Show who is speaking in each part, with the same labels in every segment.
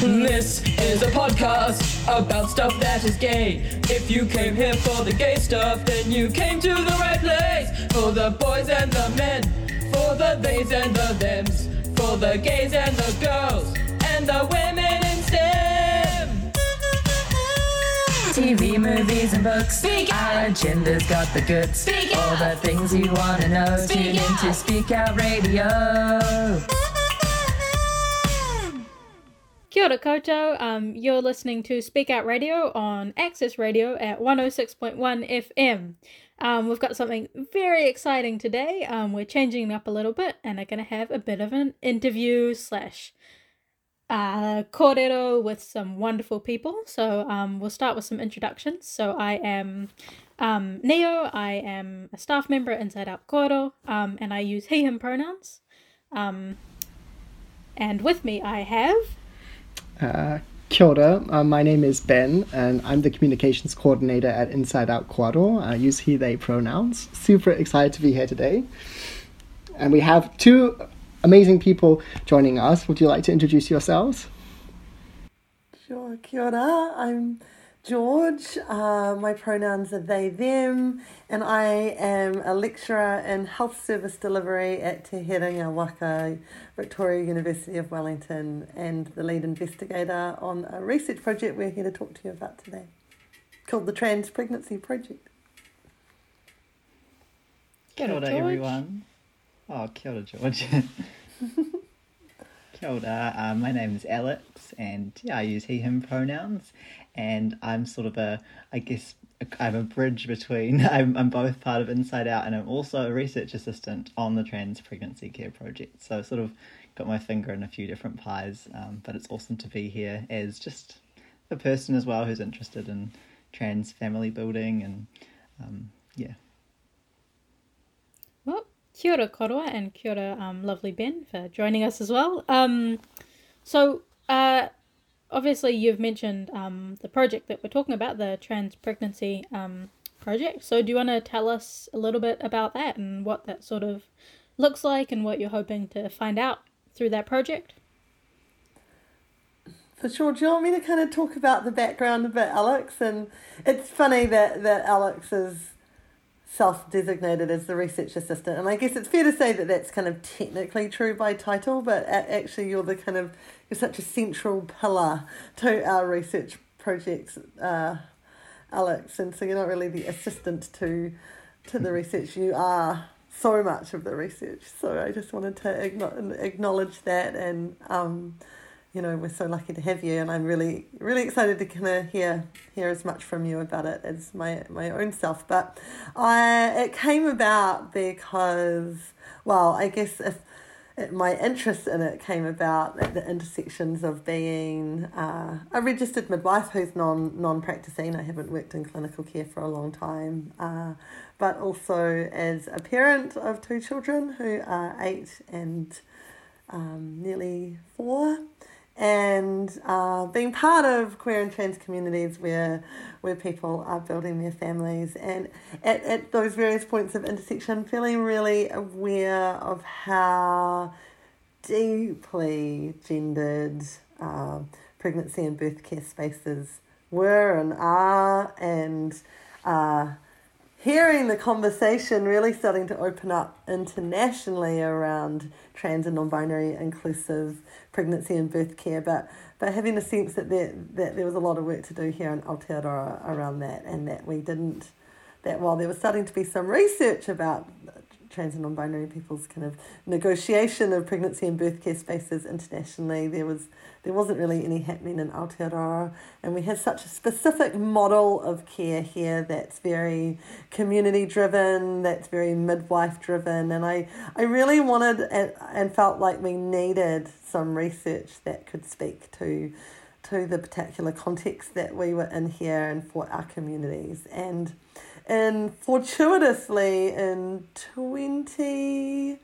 Speaker 1: This is a podcast about stuff that is gay. If you came here for the gay stuff, then you came to the right place. For the boys and the men, for the theys and the thems, for the gays and the girls, and the women in STEM. TV, movies, and books.
Speaker 2: Speak out.
Speaker 1: Our agenda's got the goods.
Speaker 2: Speak
Speaker 1: All the things you want to know.
Speaker 2: Speak
Speaker 1: Tune in to
Speaker 2: out.
Speaker 1: Speak Out Radio.
Speaker 3: Kia ora koutou. Um, you're listening to Speak Out Radio on Access Radio at 106.1 FM. Um, we've got something very exciting today. Um, we're changing up a little bit and are going to have a bit of an interview slash uh, kōrero with some wonderful people. So um, we'll start with some introductions. So I am um, Neo. I am a staff member at Inside Out Kōaro, um, and I use he, him pronouns. Um, and with me I have...
Speaker 4: Uh, kia ora, uh, my name is Ben, and I'm the communications coordinator at Inside Out Kōaro. I use he, they pronouns. Super excited to be here today. And we have two amazing people joining us. Would you like to introduce yourselves?
Speaker 5: Sure, kia ora. I'm George. Uh, my pronouns are they, them, and I am a lecturer in health service delivery at Te Herenga Waka, Victoria University of Wellington, and the lead investigator on a research project we're here to talk to you about today, called the Trans Pregnancy Project.
Speaker 3: Kia ora,
Speaker 6: Kia ora,
Speaker 3: George.
Speaker 6: everyone. Oh, kia ora, George. kia ora. Uh, my name is Alex, and yeah, I use he, him pronouns. And I'm sort of a, I guess, I'm a bridge between, I'm, I'm both part of Inside Out and I'm also a research assistant on the Trans Pregnancy Care Project. So, sort of got my finger in a few different pies, um, but it's awesome to be here as just a person as well who's interested in trans family building and um, yeah.
Speaker 3: Kia ora kōrua and kia ora, um, lovely Ben, for joining us as well. Um, so, uh, obviously, you've mentioned um, the project that we're talking about, the trans pregnancy um, project. So, do you want to tell us a little bit about that and what that sort of looks like and what you're hoping to find out through that project?
Speaker 5: For sure. Do you want me to kind of talk about the background a bit, Alex? And it's funny that, that Alex is self designated as the research assistant. And I guess it's fair to say that that's kind of technically true by title, but actually, you're the kind of, you're such a central pillar to our research projects, uh, Alex. And so you're not really the assistant to, to the research, you are so much of the research. So I just wanted to acknowledge that and, um, you know, we're so lucky to have you, and I'm really, really excited to kind of hear hear as much from you about it as my my own self. But I it came about because, well, I guess if my interest in it came about at the intersections of being uh, a registered midwife who's non non practicing. I haven't worked in clinical care for a long time, uh, but also as a parent of two children who are eight and um, nearly four and uh, being part of queer and trans communities where where people are building their families. And at, at those various points of intersection feeling really aware of how deeply gendered uh, pregnancy and birth care spaces were and are and uh, hearing the conversation really starting to open up internationally around trans and non-binary inclusive pregnancy and birth care but but having a sense that there that there was a lot of work to do here in Aotearoa around that and that we didn't that while there was starting to be some research about trans and non-binary people's kind of negotiation of pregnancy and birth care spaces internationally there was there wasn't really any happening in Aotearoa. And we had such a specific model of care here that's very community driven that's very midwife driven and I, I really wanted and, and felt like we needed some research that could speak to to the particular context that we were in here and for our communities. And and fortuitously in 2020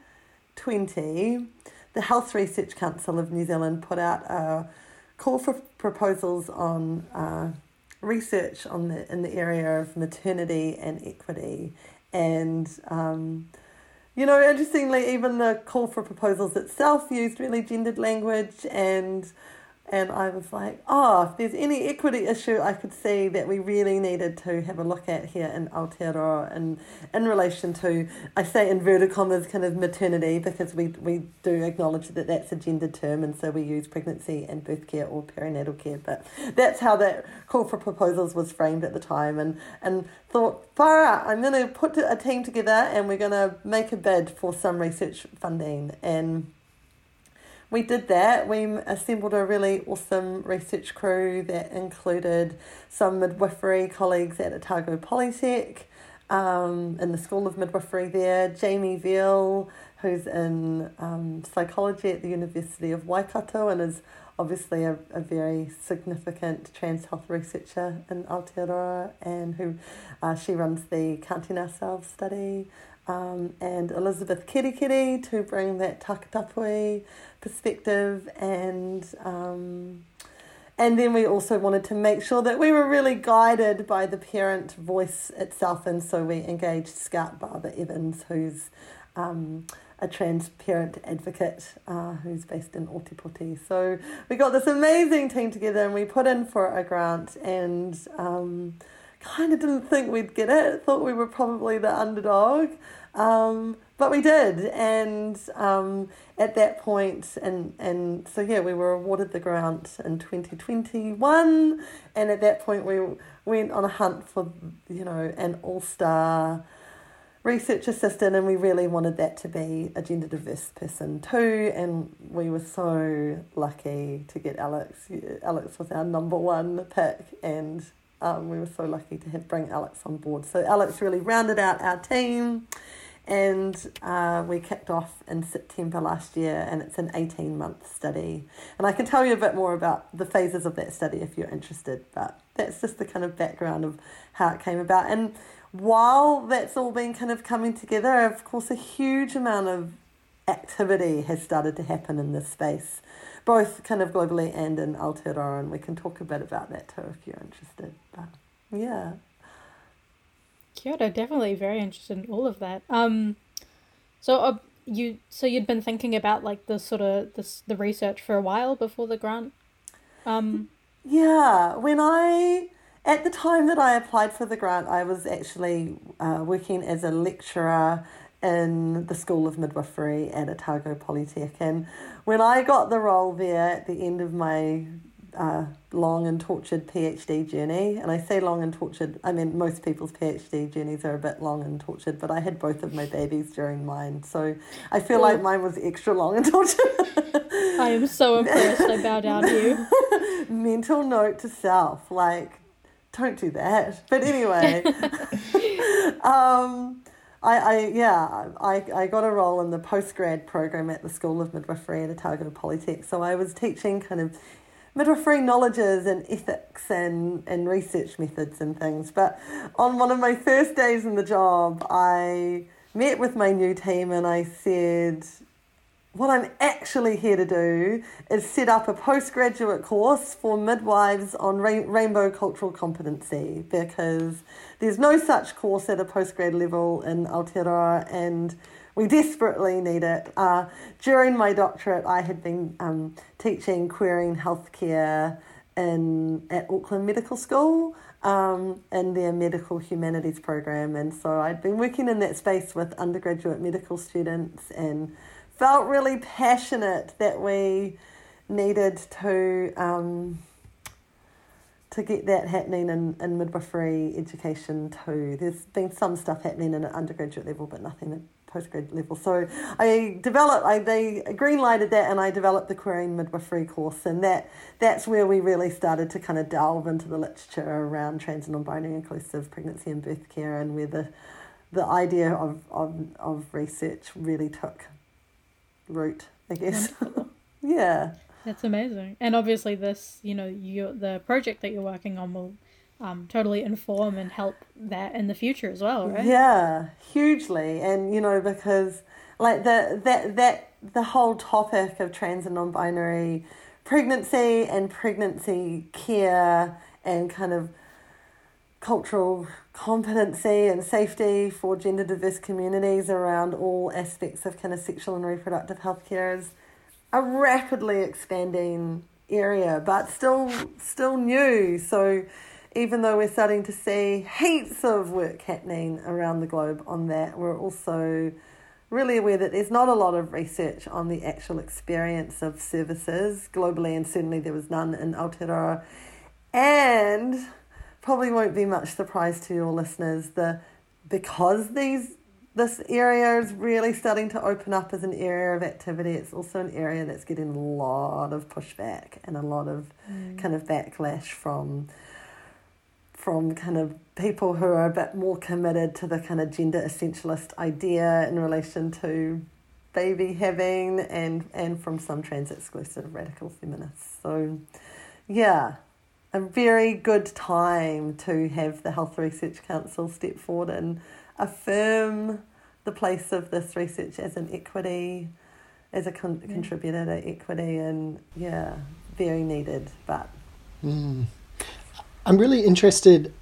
Speaker 5: the Health Research Council of New Zealand put out a call for proposals on uh, research on the in the area of maternity and equity, and um, you know, interestingly, even the call for proposals itself used really gendered language and and I was like, oh, if there's any equity issue I could see that we really needed to have a look at here in Aotearoa and in relation to, I say inverted commas, kind of maternity, because we, we do acknowledge that that's a gendered term, and so we use pregnancy and birth care or perinatal care, but that's how that call for proposals was framed at the time, and, and thought, far out, I'm going to put a team together and we're going to make a bid for some research funding, and we did that. We assembled a really awesome research crew that included some midwifery colleagues at Otago Polytech um, in the School of Midwifery there, Jaimie Veale, who's in um, psychology at the University of Waikato and is obviously a, a very significant trans health researcher in Aotearoa and who uh, she runs the Counting Ourselves study. Um, and Elizabeth Kerekere to bring that takatapui perspective and um, and then we also wanted to make sure that we were really guided by the parent voice itself and so we engaged Scout Barbara Evans who's um, a trans parent advocate uh, who's based in Otepoti. So we got this amazing team together and we put in for a grant and um, kind of didn't think we'd get it, thought we were probably the underdog. Um, but we did, and um, at that point, and and so yeah, we were awarded the grant in twenty twenty one, and at that point we went on a hunt for you know an all star research assistant, and we really wanted that to be a gender diverse person too, and we were so lucky to get Alex. Alex was our number one pick, and um, we were so lucky to have bring Alex on board. So Alex really rounded out our team and uh, we kicked off in September last year, and it's an 18 month study. And I can tell you a bit more about the phases of that study if you're interested, but that's just the kind of background of how it came about. And while that's all been kind of coming together, of course, a huge amount of activity has started to happen in this space, both kind of globally and in Aotearoa, and we can talk a bit about that too if you're interested. But yeah.
Speaker 3: Kia ora, definitely very interested in all of that. Um, so uh, you so you'd been thinking about like the sort of this the research for a while before the grant. Um,
Speaker 5: yeah, when I at the time that I applied for the grant, I was actually uh, working as a lecturer in the School of Midwifery at Otago Polytech, and when I got the role there at the end of my uh, long and tortured PhD journey. And I say long and tortured, I mean, most people's PhD journeys are a bit long and tortured, but I had both of my babies during mine. So I feel like mine was extra long and tortured.
Speaker 3: I am so impressed. I bow down to you.
Speaker 5: Mental note to self like, don't do that. But anyway, um, I, I yeah, I, I got a role in the postgrad program at the School of Midwifery at Otago Polytech. So I was teaching kind of midwifery knowledges and ethics and, and research methods and things. But on one of my first days in the job, I met with my new team and I said, what I'm actually here to do is set up a postgraduate course for midwives on rainbow cultural competency because there's no such course at a postgrad level in Aotearoa and we desperately need it. Uh, during my doctorate, I had been um, teaching queering healthcare in at Auckland Medical School um, in their medical humanities program, and so I'd been working in that space with undergraduate medical students and felt really passionate that we needed to. Um, to get that happening in, in midwifery education too. There's been some stuff happening in an undergraduate level, but nothing at postgrad level. So I developed, I they green lighted that, and I developed the queering midwifery course, and that that's where we really started to kind of delve into the literature around trans and non-binary inclusive pregnancy and birth care, and where the the idea of of, of research really took root, I guess. yeah.
Speaker 3: That's amazing. And obviously this, you know, you the project that you're working on will um, totally inform and help that in the future as well, right?
Speaker 5: Yeah, hugely. And you know, because like the that that the whole topic of trans and non-binary pregnancy and pregnancy care and kind of cultural competency and safety for gender diverse communities around all aspects of kind of sexual and reproductive health care is a rapidly expanding area, but still still new. So even though we're starting to see heaps of work happening around the globe on that, we're also really aware that there's not a lot of research on the actual experience of services globally, and certainly there was none in Aotearoa. And probably won't be much surprise to your listeners the because these this area is really starting to open up as an area of activity. It's also an area that's getting a lot of pushback and a lot of mm. kind of backlash from from kind of people who are a bit more committed to the kind of gender essentialist idea in relation to baby having and and from some trans exclusive radical feminists. So yeah, a very good time to have the Health Research Council step forward and affirm the place of this research as an equity, as a con- yeah. contributor to equity, and yeah, very needed. But
Speaker 4: mm. I'm really interested,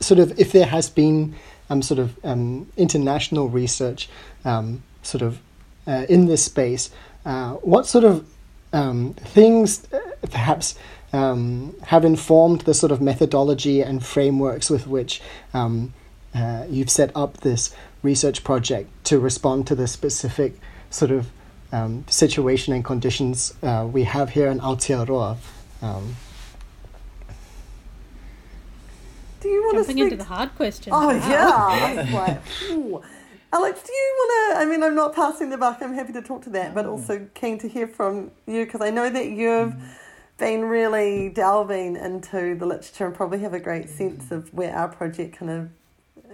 Speaker 4: sort of, if there has been um, sort of um, international research, um, sort of, uh, in this space. Uh, what sort of um, things, uh, perhaps? Um, have informed the sort of methodology and frameworks with which um, uh, you've set up this research project to respond to the specific sort of um, situation and conditions uh, we have here in Aotearoa. Um,
Speaker 5: do you want
Speaker 3: Jumping
Speaker 5: to speak?
Speaker 3: into the hard question?
Speaker 5: Oh
Speaker 3: wow.
Speaker 5: yeah, like, Alex, do you want to? I mean, I'm not passing the buck. I'm happy to talk to that, but also keen to hear from you because I know that you've. Mm been really delving into the literature and probably have a great sense of where our project kind of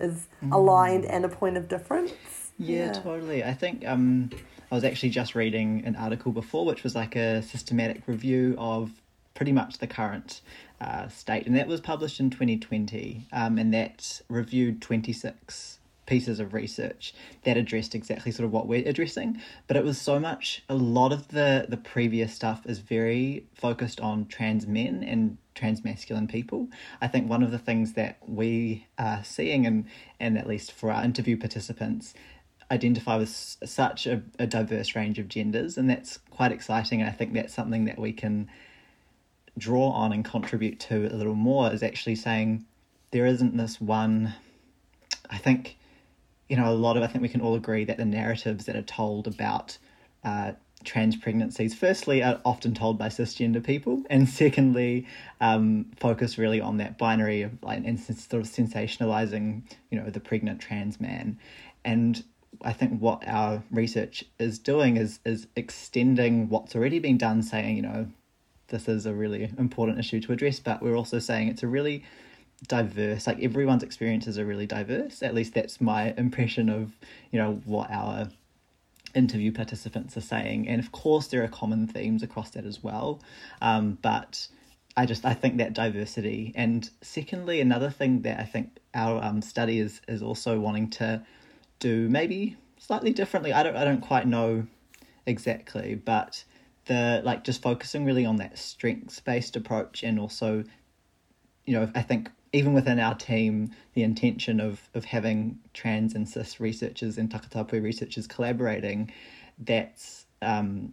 Speaker 5: is mm. aligned and a point of difference.
Speaker 6: Yeah, yeah, totally. I think um, I was actually just reading an article before, which was like a systematic review of pretty much the current uh, state, and that was published in 2020, um, and that reviewed 26 pieces of research that addressed exactly sort of what we're addressing. But it was so much a lot of the the previous stuff is very focused on trans men and trans masculine people. I think one of the things that we are seeing and and at least for our interview participants identify with such a, a diverse range of genders and that's quite exciting and i think that's something that we can draw on and contribute to a little more is actually saying there isn't this one i think you know, a lot of, I think we can all agree that the narratives that are told about uh, trans pregnancies, firstly, are often told by cisgender people, and secondly, um, focus really on that binary of like, and sort of sensationalizing, you know, the pregnant trans man. And I think what our research is doing is is extending what's already been done, saying, you know, this is a really important issue to address, but we're also saying it's a really diverse like everyone's experiences are really diverse. At least that's my impression of you know what our interview participants are saying. And of course there are common themes across that as well. Um, but i just i think that diversity and secondly another thing that i think our um, study is is also wanting to do maybe slightly differently. I don't i don't quite know exactly but the like just focusing really on that strengths based approach and also you know i think even within our team, the intention of, of having trans and cis researchers and Takatapui researchers collaborating, that's um,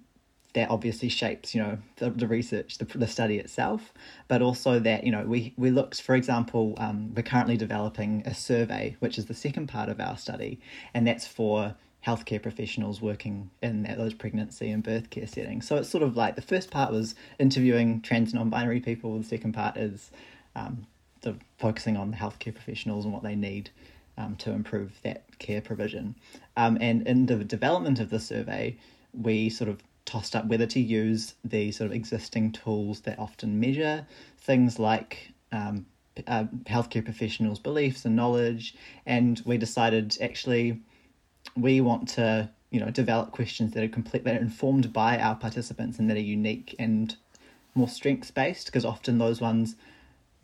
Speaker 6: that obviously shapes, you know, the, the research, the, the study itself, but also that, you know, we, we looked, for example, um, we're currently developing a survey, which is the second part of our study, and that's for healthcare professionals working in those pregnancy and birth care settings. So it's sort of like the first part was interviewing trans non-binary people, the second part is um, the focusing on the healthcare professionals and what they need um, to improve that care provision. Um, and in the development of the survey, we sort of tossed up whether to use the sort of existing tools that often measure things like um, uh, healthcare professionals' beliefs and knowledge, and we decided actually we want to you know develop questions that are completely informed by our participants and that are unique and more strengths based because often those ones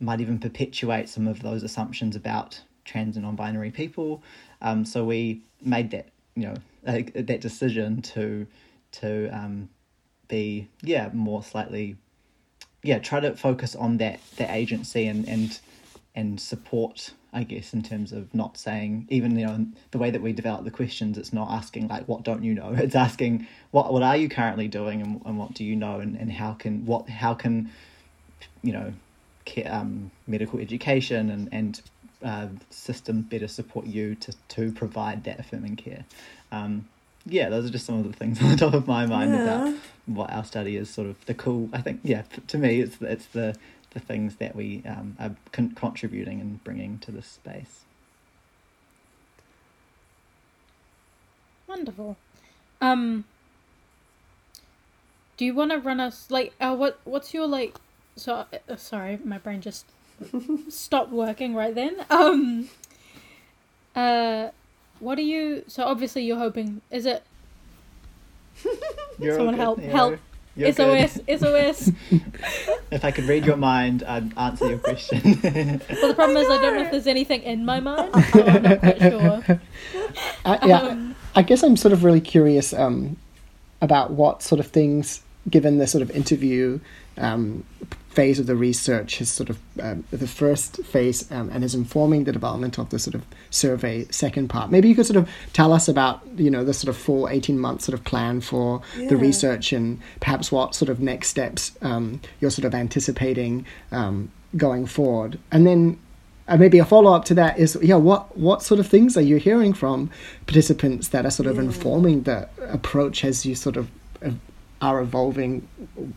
Speaker 6: might even perpetuate some of those assumptions about trans and non-binary people. Um, so we made that you know that decision to to um, be yeah more slightly yeah try to focus on that that agency and and and support I guess in terms of not saying even you know the way that we develop the questions it's not asking like what don't you know it's asking what what are you currently doing and, and what do you know and, and how can what how can you know um, medical education and and uh, system better support you to to provide that affirming care um, yeah those are just some of the things on the top of my mind
Speaker 5: Yeah.
Speaker 6: about what our study is sort of the cool I think yeah to me it's it's the the things that we um, are con- contributing and bringing to this space.
Speaker 3: Wonderful. Um, do you want to run us like uh, what? What's your like? So uh, sorry, my brain just stopped working right then. Um, uh, what are you? So obviously you're hoping. Is it
Speaker 6: You're
Speaker 3: Someone
Speaker 6: all
Speaker 3: help-
Speaker 6: good, you
Speaker 3: help.
Speaker 6: know, you're good.
Speaker 3: SOS? SOS.
Speaker 6: If I could read your mind, I'd answer your question.
Speaker 3: well, the problem is I don't know if there's anything in my mind. So I'm not quite sure.
Speaker 4: I, yeah,
Speaker 3: Um,
Speaker 4: I guess I'm sort of really curious um, about what sort of things, given the sort of interview um, phase of the research, is sort of um, the first phase um, and is informing the development of the sort of survey second part. Maybe you could sort of tell us about you know the sort of full 18 month sort of plan for the research and perhaps what sort of next steps um, you're sort of anticipating um, going forward, and then uh, maybe a follow up to that is yeah what what sort of things are you hearing from participants that are sort of informing the approach as you sort of uh, are evolving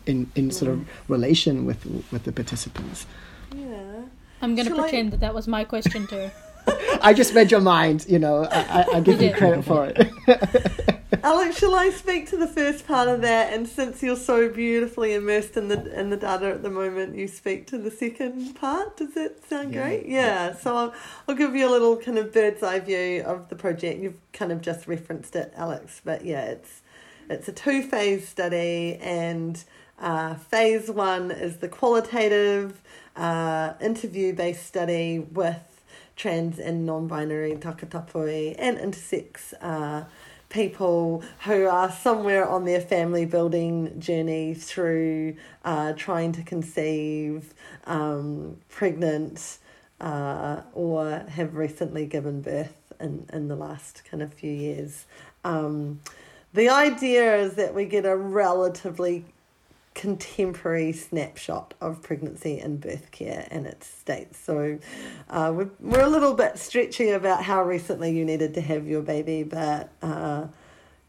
Speaker 4: in in sort of mm. relation with with the participants
Speaker 5: Yeah.
Speaker 3: I'm going to
Speaker 5: Shall I-
Speaker 3: pretend that that was my question too.
Speaker 4: i just read your mind you know i, I, I give you credit for it
Speaker 5: Alex, shall I speak to the first part of that? And since you're so beautifully immersed in the in the data at the moment, you speak to the second part. Does that sound
Speaker 6: Yeah.
Speaker 5: great? Yeah. So I'll, I'll give you a little kind of bird's eye view of the project. You've kind of just referenced it, Alex, but yeah, it's it's a two phase study, and uh, phase one is the qualitative uh, interview based study with trans and non binary takatapui and intersex uh, people who are somewhere on their family building journey through uh, trying to conceive, um, pregnant, uh, or have recently given birth in, in the last kind of few years. Um, the idea is that we get a relatively contemporary snapshot of pregnancy and birth care and its state. So uh, we're, we're a little bit stretchy about how recently you needed to have your baby, but uh,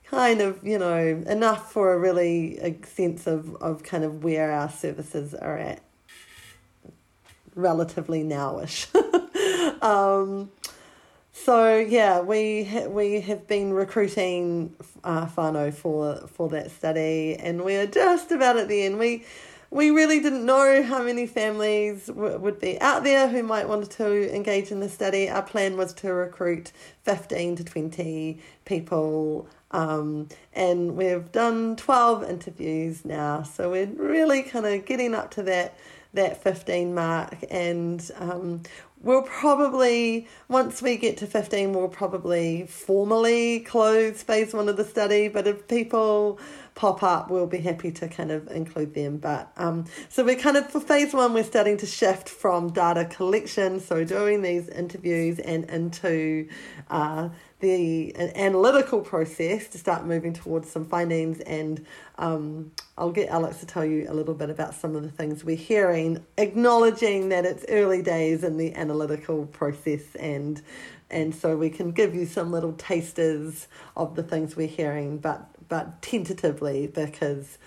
Speaker 5: kind of, you know, enough for a really a sense of, of kind of where our services are at relatively nowish. um, so yeah, we we have been recruiting uh, whānau for for that study, and we're just about at the end. We we really didn't know how many families w- would be out there who might want to engage in the study. Our plan was to recruit fifteen to twenty people. Um, and we've done 12 interviews now, so we're really kind of getting up to that that 15 mark and um, we'll probably once we get to 15 we'll probably formally close phase one of the study but if people pop up we'll be happy to kind of include them. But um, so we're kind of for phase one we're starting to shift from data collection so doing these interviews and into uh, the analytical process to start moving towards some findings. And um, I'll get Alex to tell you a little bit about some of the things we're hearing, acknowledging that it's early days in the analytical process. And and so we can give you some little tasters of the things we're hearing, but but tentatively because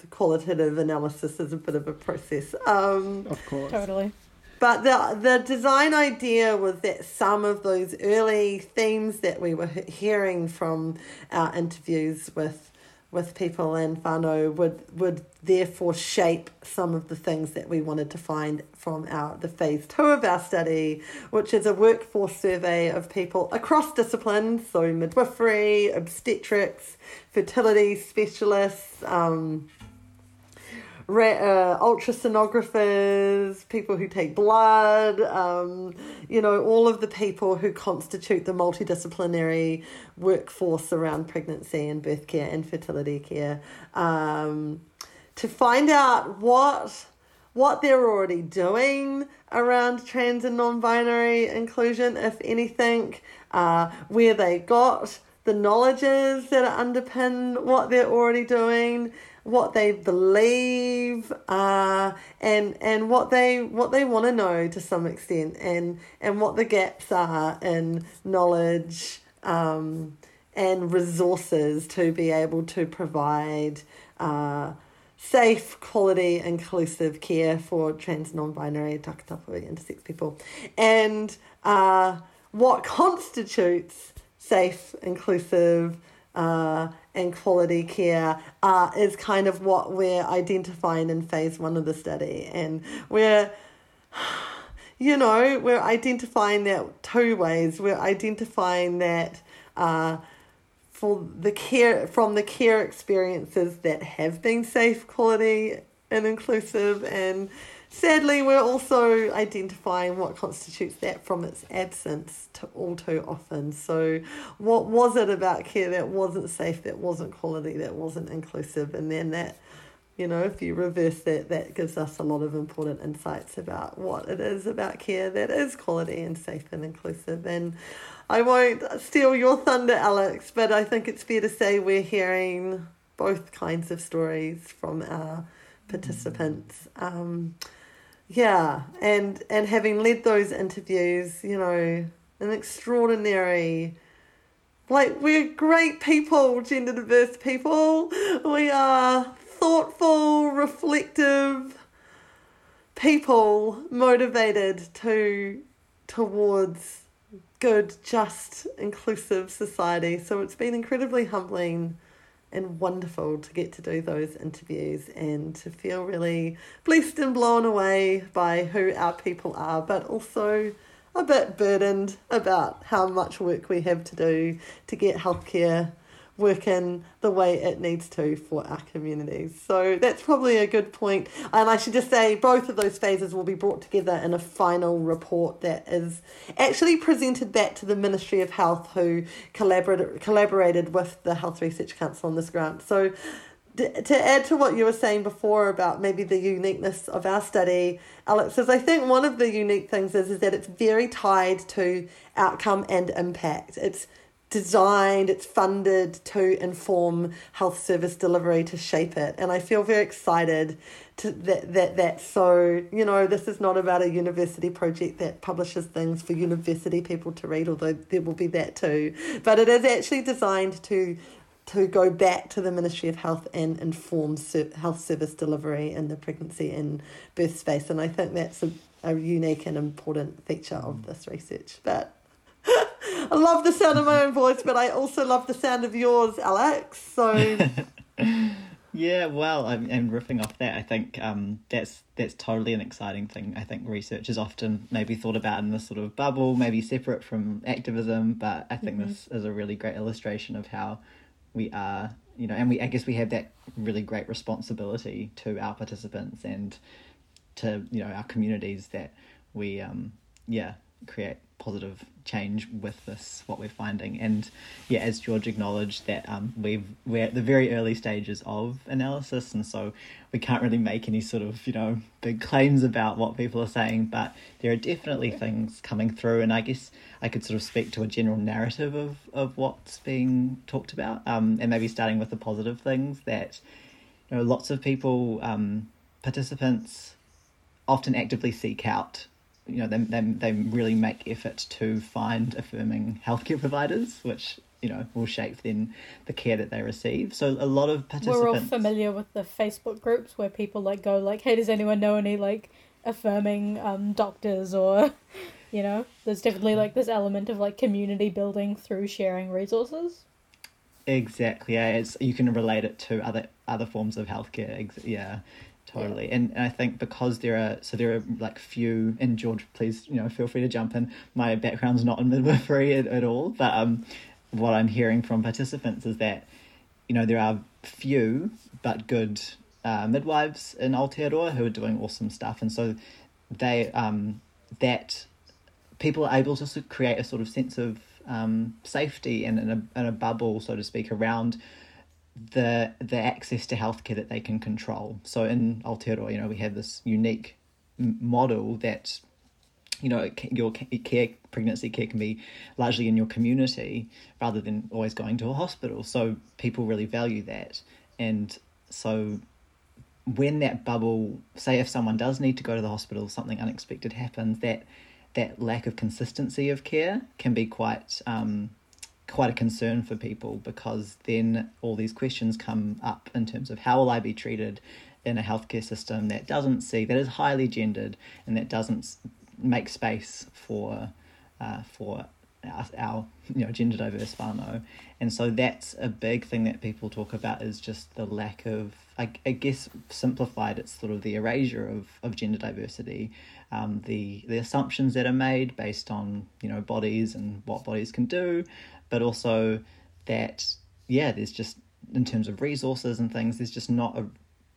Speaker 5: the qualitative analysis is a bit of a process. Um,
Speaker 4: of course
Speaker 3: Totally.
Speaker 5: but the the design idea was that some of those early themes that we were hearing from our interviews with with people in whānau would would therefore shape some of the things that we wanted to find from our the phase two of our study, which is a workforce survey of people across disciplines, so midwifery, obstetrics, fertility specialists, um, ra- uh, ultrasonographers, people who take blood, um, you know, all of the people who constitute the multidisciplinary workforce around pregnancy and birth care and fertility care, um, to find out what what they're already doing around trans and non-binary inclusion, if anything, uh, where they got the knowledges that underpin what they're already doing, what they believe, uh, and and what they what they want to know to some extent, and and what the gaps are in knowledge um, and resources to be able to provide. Uh, safe, quality, inclusive care for trans, non-binary, takatapui, intersex people, and uh, what constitutes safe, inclusive, uh, and quality care uh, is kind of what we're identifying in phase one of the study. And we're, you know, we're identifying that two ways. We're identifying that uh, for the care, from the care experiences that have been safe, quality, and inclusive, and Sadly, we're also identifying what constitutes that from its absence to all too often. So, what was it about care that wasn't safe, that wasn't quality, that wasn't inclusive? And then that, you know, if you reverse that, that gives us a lot of important insights about what it is about care that is quality and safe and inclusive. And I won't steal your thunder, Alex, but I think it's fair to say we're hearing both kinds of stories from our participants. Um, yeah, and and having led those interviews, you know, an extraordinary like we're great people, gender diverse people. We are thoughtful, reflective people motivated to towards good, just, inclusive society. So it's been incredibly humbling and wonderful to get to do those interviews and to feel really blessed and blown away by who our people are, but also a bit burdened about how much work we have to do to get healthcare working the way it needs to for our communities. So that's probably a good point. And I should just say both of those phases will be brought together in a final report that is actually presented back to the Ministry of Health, who collaborated collaborated with the Health Research Council on this grant. So to add to what you were saying before about maybe the uniqueness of our study, Alex says, I think one of the unique things is, is that it's very tied to outcome and impact. It's designed, it's funded to inform health service delivery to shape it. And I feel very excited to that that that so, you know, this is not about a university project that publishes things for university people to read, although there will be that too. But it is actually designed to to go back to the Ministry of Health and inform health service delivery in the pregnancy and birth space. And I think that's a, a unique and important feature of this research. But I love the sound of my own voice, but I also love the sound of yours, Alex. So.
Speaker 6: yeah, well, I'm, I'm riffing off that. I think um, that's that's totally an exciting thing. I think research is often maybe thought about in this sort of bubble, maybe separate from activism, but I think mm-hmm. this is a really great illustration of how we are, you know, and we I guess we have that really great responsibility to our participants and to you know our communities that we um yeah create positive change with this what we're finding. And yeah as george acknowledged that um we've we're at the very early stages of analysis and so we can't really make any sort of you know big claims about what people are saying but there are definitely things coming through. And i guess i could sort of speak to a general narrative of of what's being talked about um and maybe starting with the positive things that you know lots of people um participants often actively seek out you know, they, they, they really make effort to find affirming healthcare providers, which, you know, will shape then the care that they receive. So a lot of participants...
Speaker 3: We're all familiar with the Facebook groups where people, like, go, like, hey, does anyone know any, like, affirming um, doctors or... You know, there's definitely like this element of like community building through sharing resources.
Speaker 6: Exactly. Yeah, it's you can relate it to other other forms of healthcare. Yeah, totally. And, and I think because there are so there are like few and George, please you know feel free to jump in. My background's not in midwifery at, at all, but um, what I'm hearing from participants is that you know there are few but good uh, midwives in Aotearoa who are doing awesome stuff, and so they um that people are able to create a sort of sense of um, safety and in a, in a bubble, so to speak, around the the access to healthcare that they can control. So in Aotearoa, you know, we have this unique model that you know your care pregnancy care can be largely in your community rather than always going to a hospital so people really value that and so when that bubble say if someone does need to go to the hospital something unexpected happens that that lack of consistency of care can be quite um, quite a concern for people because then all these questions come up in terms of how will I be treated in a healthcare system that doesn't see that is highly gendered and that doesn't make space for uh, for our, our you know gender diverse whānau. And so that's a big thing that people talk about is just the lack of I, I guess simplified it's sort of the erasure of, of gender diversity, um, the the assumptions that are made based on you know bodies and what bodies can do, but also that yeah there's just in terms of resources and things there's just not a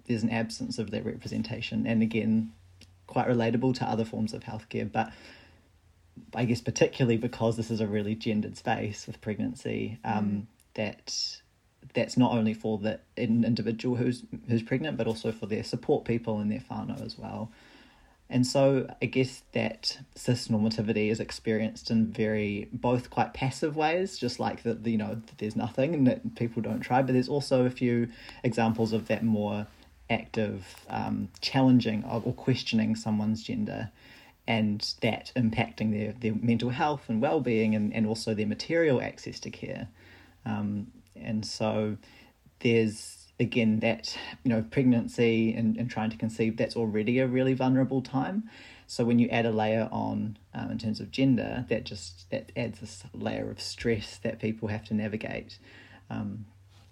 Speaker 6: there's an absence of that representation and again quite relatable to other forms of healthcare, but I guess particularly because this is a really gendered space with pregnancy, um, mm. that that's not only for the individual who's who's pregnant, but also for their support people and their whānau as well. And so I guess that cis normativity is experienced in very both quite passive ways, just like that you know there's nothing and that people don't try, but there's also a few examples of that more active um, challenging or questioning someone's gender and that impacting their, their mental health and well-being and, and also their material access to care. Um, and so there's again that you know pregnancy and, and trying to conceive that's already a really vulnerable time so when you add a layer on um, in terms of gender that just that adds this layer of stress that people have to navigate um,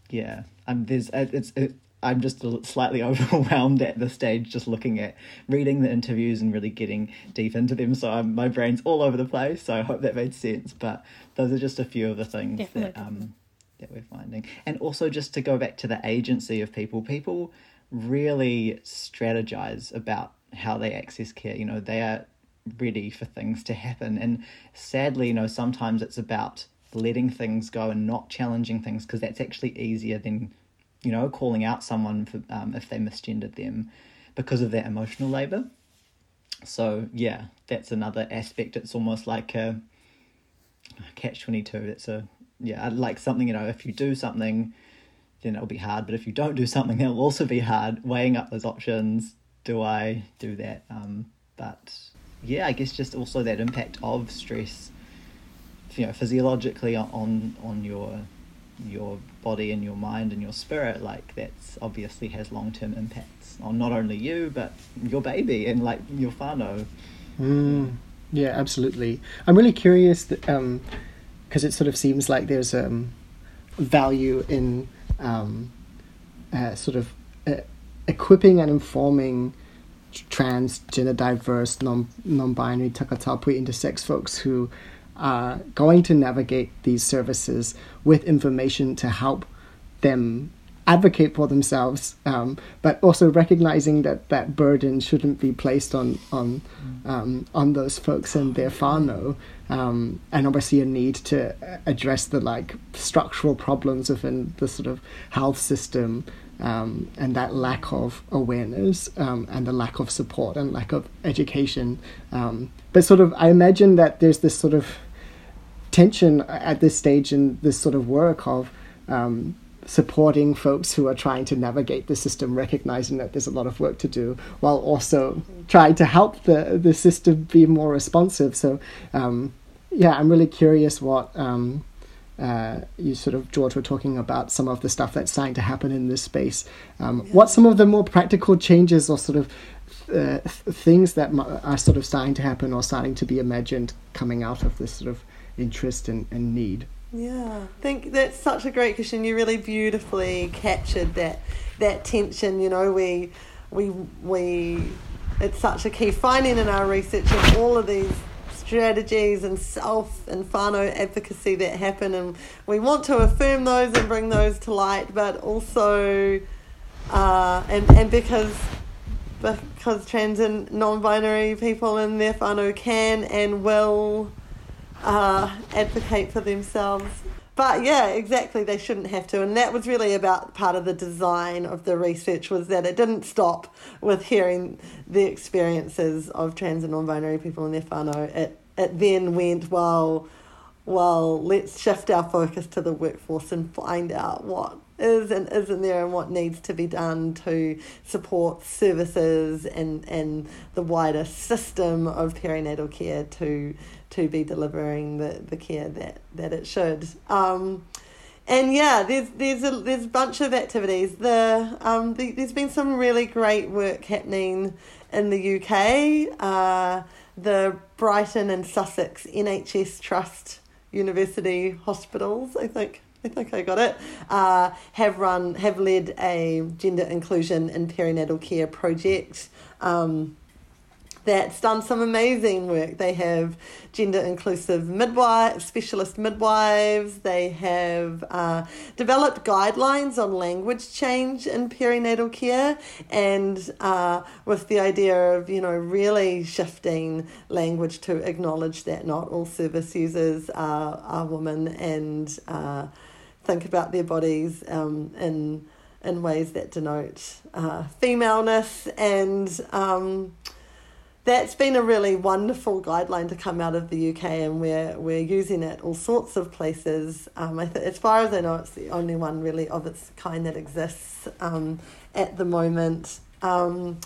Speaker 6: yeah um, there's it's it, I'm just slightly overwhelmed at this stage, just looking at reading the interviews and really getting deep into them. So I'm, my brain's all over the place. So I hope that made sense. But those are just a few of the things Definitely. that um, that we're finding, and also just to go back to the agency of people. People really strategize about how they access care. You know, they are ready for things to happen, and sadly, you know, sometimes it's about letting things go and not challenging things because that's actually easier than you know, calling out someone for um, if they misgendered them because of that emotional labor. So yeah, that's another aspect. It's almost like a catch twenty two. It's a yeah, like something you know. If you do something, then it'll be hard. But if you don't do something, it'll also be hard. Weighing up those options. Do I do that? Um, but yeah, I guess just also that impact of stress, you know, physiologically on on your your body and your mind and your spirit, like that's obviously has long term impacts on not only you but your baby and like your whānau.
Speaker 4: Mm, yeah, absolutely. I'm really curious that. um, it sort of seems like there's um, value in um, uh, sort of uh, equipping and informing trans, gender diverse, non non binary, takatapui, intersex folks who are going to navigate these services with information to help them advocate for themselves, um, but also recognizing that that burden shouldn't be placed on on um, on those folks and their whānau, um, and obviously a need to address the like structural problems within the sort of health system. Um, and that lack of awareness um, and the lack of support and lack of education. Um, but sort of, I imagine that there's this sort of tension at this stage in this sort of work of um, supporting folks who are trying to navigate the system, recognizing that there's a lot of work to do, while also trying to help the the system be more responsive. So, um, yeah, I'm really curious what um, uh, you sort of George were talking about some of the stuff that's starting to happen in this space. Um, yeah. What some of the more practical changes or sort of uh, things that are sort of starting to happen or starting to be imagined coming out of this sort of interest and, and need?
Speaker 5: Yeah, I think that's such a great question. You really beautifully captured that that tension. You know, we we we it's such a key finding in our research of all of these strategies and self and whānau advocacy that happen and we want to affirm those and bring those to light but also uh, and, and because because trans and non-binary people in their whānau can and will uh, advocate for themselves. but yeah, exactly. They shouldn't have to, and that was really about part of the design of the research was that it didn't stop with hearing the experiences of trans and non-binary people in their whānau. It it then went well. Well, let's shift our focus to the workforce and find out what is and isn't there and what needs to be done to support services and, and the wider system of perinatal care to to be delivering the, the care that, that it should. Um, and yeah, there's there's a there's a bunch of activities. The um the, there's been some really great work happening in the UK. Uh, the Brighton and Sussex NHS Trust University Hospitals, I think I think I got it, uh, have run, have led a gender inclusion in perinatal care project. Um, that's done some amazing work. They have gender inclusive midwife, specialist midwives. They have uh, developed guidelines on language change in perinatal care, and uh, with the idea of you know really shifting language to acknowledge that not all service users are, are women and uh, think about their bodies um, in in ways that denote uh, femaleness and. Um, that's been a really wonderful guideline to come out of the UK, and we're we're using it all sorts of places. Um, I th- as far as I know, it's the only one really of its kind that exists um, at the moment. Um,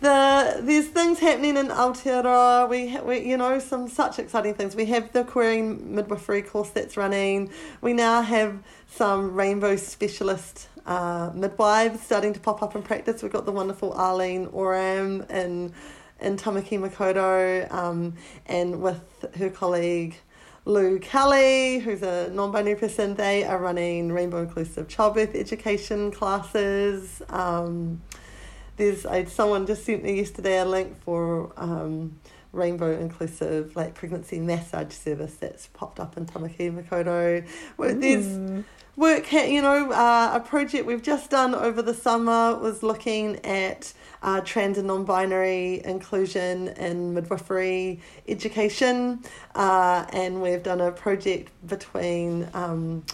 Speaker 5: the there's things happening in Aotearoa. We, we you know some such exciting things. We have the queering midwifery course that's running. We now have some rainbow specialist uh, midwives starting to pop up in practice. We've got the wonderful Arlene Oram and in Tamaki Makaurau um, and with her colleague Lou Kelly, who's a non binary person, they are running rainbow inclusive childbirth education classes. Um, there's I, someone just sent me yesterday a link for um, rainbow inclusive like pregnancy massage service that's popped up in Tamaki Makaurau. There's work, you know, uh, a project we've just done over the summer was looking at uh, trans and non-binary inclusion in midwifery education, uh, and we've done a project between um,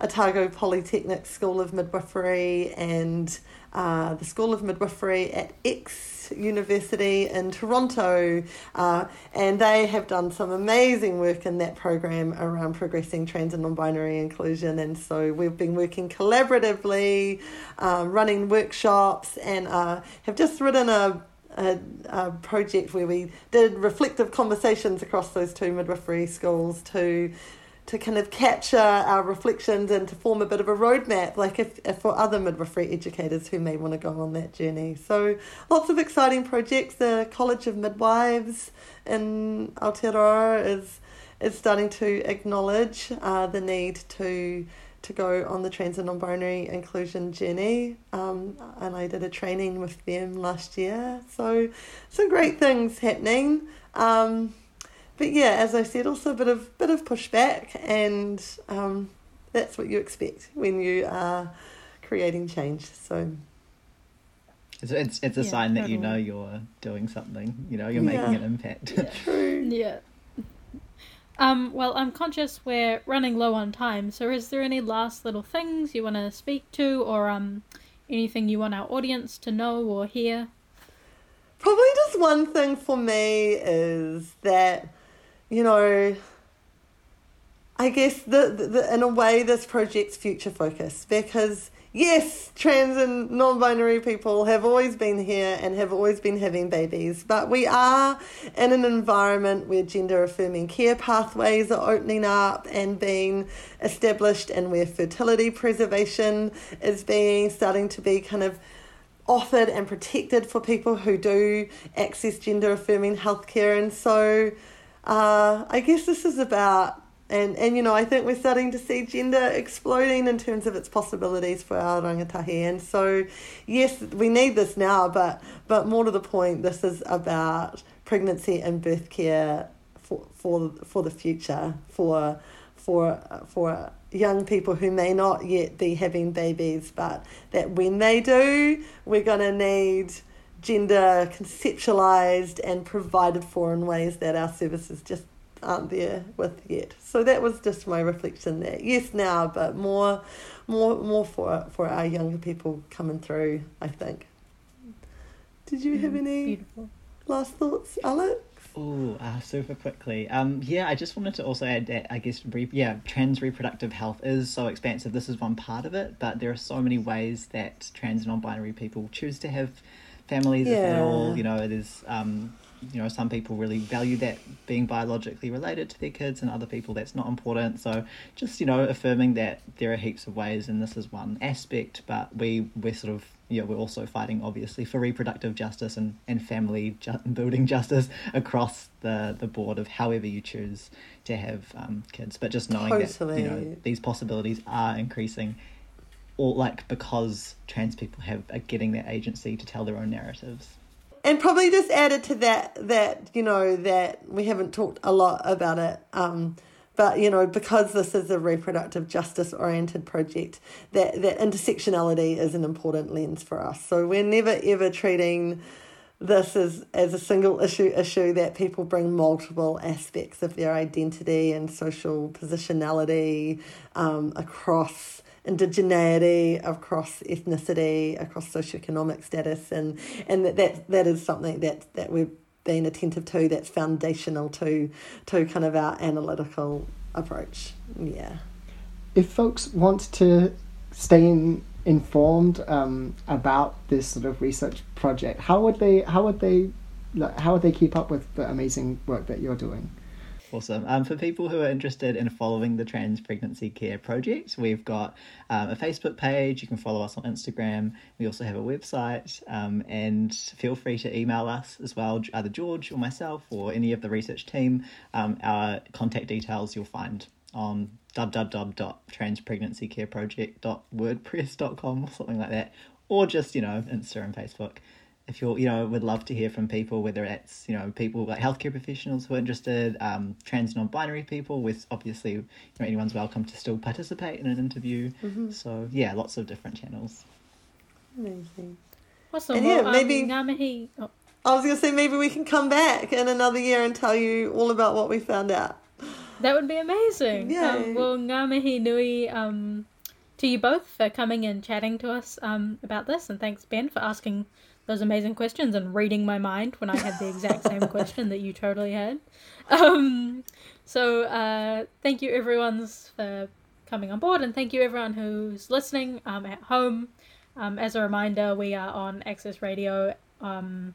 Speaker 5: Otago Polytechnic School of Midwifery and uh, the School of Midwifery at X University in Toronto, uh, and they have done some amazing work in that program around progressing trans and non binary inclusion. And so we've been working collaboratively, um, running workshops, and uh, have just written a a, a, project where we did reflective conversations across those two midwifery schools to to kind of capture our reflections and to form a bit of a roadmap, like if, if for other midwifery educators who may want to go on that journey. So lots of exciting projects. The College of Midwives in Aotearoa is is starting to acknowledge uh, the need to to go on the trans and non-binary inclusion journey um, and I did a training with them last year so some great things happening um, but yeah, as I said, also a bit of bit of pushback, and um, that's what you expect when you are creating change. So
Speaker 6: it's it's, it's a yeah, sign that you know you're doing something. You know, you're yeah. making an impact.
Speaker 5: Yeah. True.
Speaker 3: Yeah. Um, well, I'm conscious we're running low on time, so is there any last little things you want to speak to, or um, anything you want our audience to know or hear?
Speaker 5: Probably just one thing for me is that you know, I guess the, the, the, in a way this project's future focus because yes, trans and non-binary people have always been here and have always been having babies, but we are in an environment where gender affirming care pathways are opening up and being established and where fertility preservation is being starting to be kind of offered and protected for people who do access gender affirming healthcare. And so uh, I guess this is about and and you know I think we're starting to see gender exploding in terms of its possibilities for our rangatahi. And so yes we need this now but but more to the point this is about pregnancy and birth care for for for the future for for for young people who may not yet be having babies but that when they do we're going to need gender conceptualized and provided for in ways that our services just aren't there with yet. So that was just my reflection there. Yes, now, but more, more, more for for our younger people coming through. I think. Did you have any
Speaker 3: Beautiful.
Speaker 5: last thoughts, Alex?
Speaker 6: Oh, uh, super quickly. Um, yeah, I just wanted to also add that I guess re- yeah, trans reproductive health is so expansive. This is one part of it, but there are so many ways that trans and non-binary people choose to have families. If at all, you know, there's um, you know, some people really value that being biologically related to their kids, and other people that's not important. So just you know, affirming that there are heaps of ways, and this is one aspect. But we we're sort of yeah, we're also fighting obviously for reproductive justice and, and family ju- building justice across the, the board of however you choose to have um, kids. But just knowing that you know these possibilities are increasing, or like because trans people have are getting their agency to tell their own narratives.
Speaker 5: and probably just added to that that you know that we haven't talked a lot about it um but you know because this is a reproductive justice oriented project that that intersectionality is an important lens for us so we're never ever treating this as as a single issue issue that people bring multiple aspects of their identity and social positionality um, across indigeneity, across ethnicity, across socioeconomic status, and and that that, that is something that that we've been attentive to. That's foundational to to kind of our analytical approach. Yeah.
Speaker 4: if folks want to stay in, informed um, about this sort of research project, how would they how would they how would they keep up with the amazing work that you're doing?
Speaker 6: Awesome. Um, for people who are interested in following the Trans Pregnancy Care Project, we've got um, a Facebook page. You can follow us on Instagram. We also have a website. Um, and feel free to email us as well, either George or myself or any of the research team. Um, our contact details you'll find on www.transpregnancycareproject.wordpress.com or something like that. Or just, you know, Insta and Facebook if you're you know would love to hear from people whether it's you know people like healthcare professionals who are interested um, trans non-binary people with obviously you know anyone's welcome to still participate in an interview so yeah lots of different channels
Speaker 5: Amazing.
Speaker 3: Awesome.
Speaker 5: And yeah, maybe-
Speaker 3: um, oh,
Speaker 5: I was gonna say maybe we can come back in another year and tell you all about what we found out.
Speaker 3: that would be amazing.
Speaker 5: Yay.
Speaker 3: Um, well, ngā mihi nui um, to you both for coming and chatting to us um, about this, and thanks Ben for asking those amazing questions and reading my mind when I had the exact same question that you totally had. Um, so uh, thank you everyone's for coming on board, and thank you everyone who's listening um, at home. Um, as a reminder, we are on Access Radio um,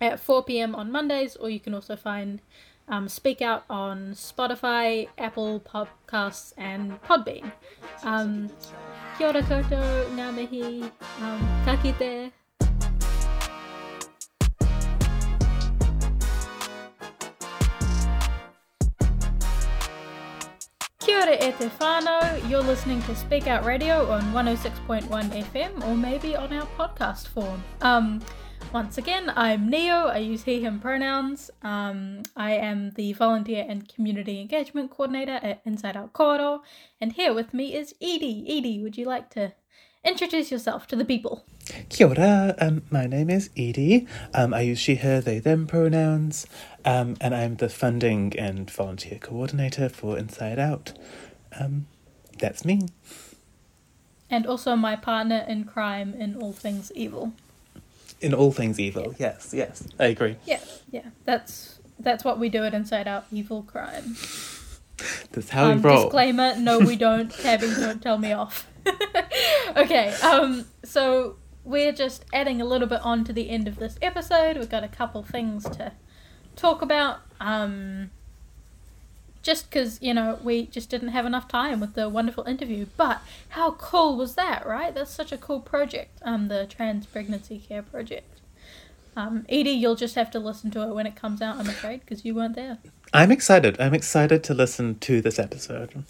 Speaker 3: at 4 p.m. on Mondays, or you can also find um, Speak Out on Spotify, Apple Podcasts, and Podbean. Um, kia ora koutou, ngā mihi, um, ka kite. Kia ora e te whānau, you're listening to Speak Out Radio on 106.1 FM or maybe on our podcast form. Um, once again, I'm Neo, I use he, him pronouns. Um, I am the volunteer and community engagement coordinator at Inside Out Kōaro, and here with me is Edie. Edie, would you like to introduce yourself to the people?
Speaker 2: Kia ora, um, my name is Edie. Um, I use she, her, they, them pronouns, um, and I'm the funding and volunteer coordinator for Inside Out. Um, that's me.
Speaker 3: And also my partner in crime in all things evil.
Speaker 2: In all things evil, yes, yes, I agree.
Speaker 3: Yeah, yeah, that's that's what we do at Inside Out Evil Crime.
Speaker 2: That's how we
Speaker 3: um,
Speaker 2: roll.
Speaker 3: Disclaimer: No, we don't. Tabby, don't tell me off. okay. Um. So we're just adding a little bit on to the end of this episode. We've got a couple things to talk about. Um. Just because you know we just didn't have enough time with the wonderful interview, but how cool was that, right? That's such a cool project. Um, the trans pregnancy care project. Um, Edie, you'll just have to listen to it when it comes out. I'm afraid because you weren't there.
Speaker 2: I'm excited. I'm excited to listen to this episode.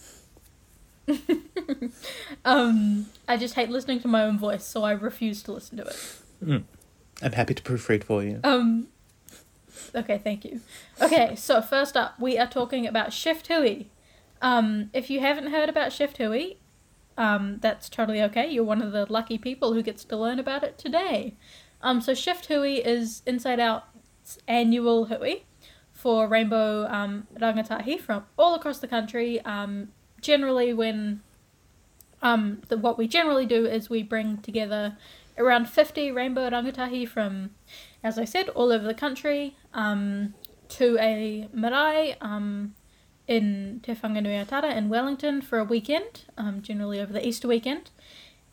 Speaker 3: Um, I just hate listening to my own voice, so I refuse to listen to it.
Speaker 2: I'm happy to proofread for you.
Speaker 3: Um, okay, thank you. Okay, so first up, we are talking about Shift Hui. Um, if you haven't heard about Shift Hui, um, that's totally okay. You're one of the lucky people who gets to learn about it today. Um, so Shift Hui is Inside Out's annual Hui for rainbow um, rangatahi from all across the country. Um, generally, when um, the, what we generally do is we bring together around 50 rainbow rangatahi from, as I said, all over the country um, to a marae um, in Te Whanganui-a-Tara in Wellington for a weekend, um, generally over the Easter weekend.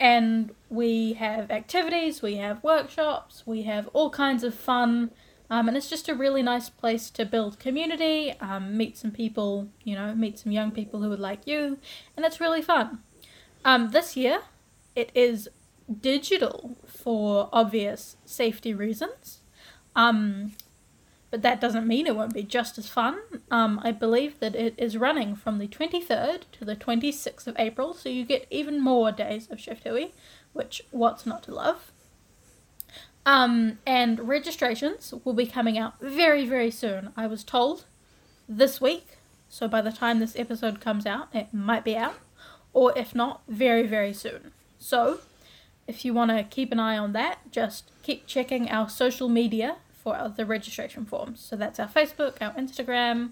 Speaker 3: And we have activities, we have workshops, we have all kinds of fun. Um, and it's just a really nice place to build community, um, meet some people, you know, meet some young people who would like you, and it's really fun. Um, this year, it is digital for obvious safety reasons. Um, but that doesn't mean it won't be just as fun. Um, I believe that it is running from the 23rd to the 26th of April, so you get even more days of Shift Hui, which what's not to love. Um, and registrations will be coming out very, very soon. I was told this week, so by the time this episode comes out, it might be out, or if not, very, very soon. So, if you want to keep an eye on that, just keep checking our social media for the registration forms. So that's our Facebook, our Instagram,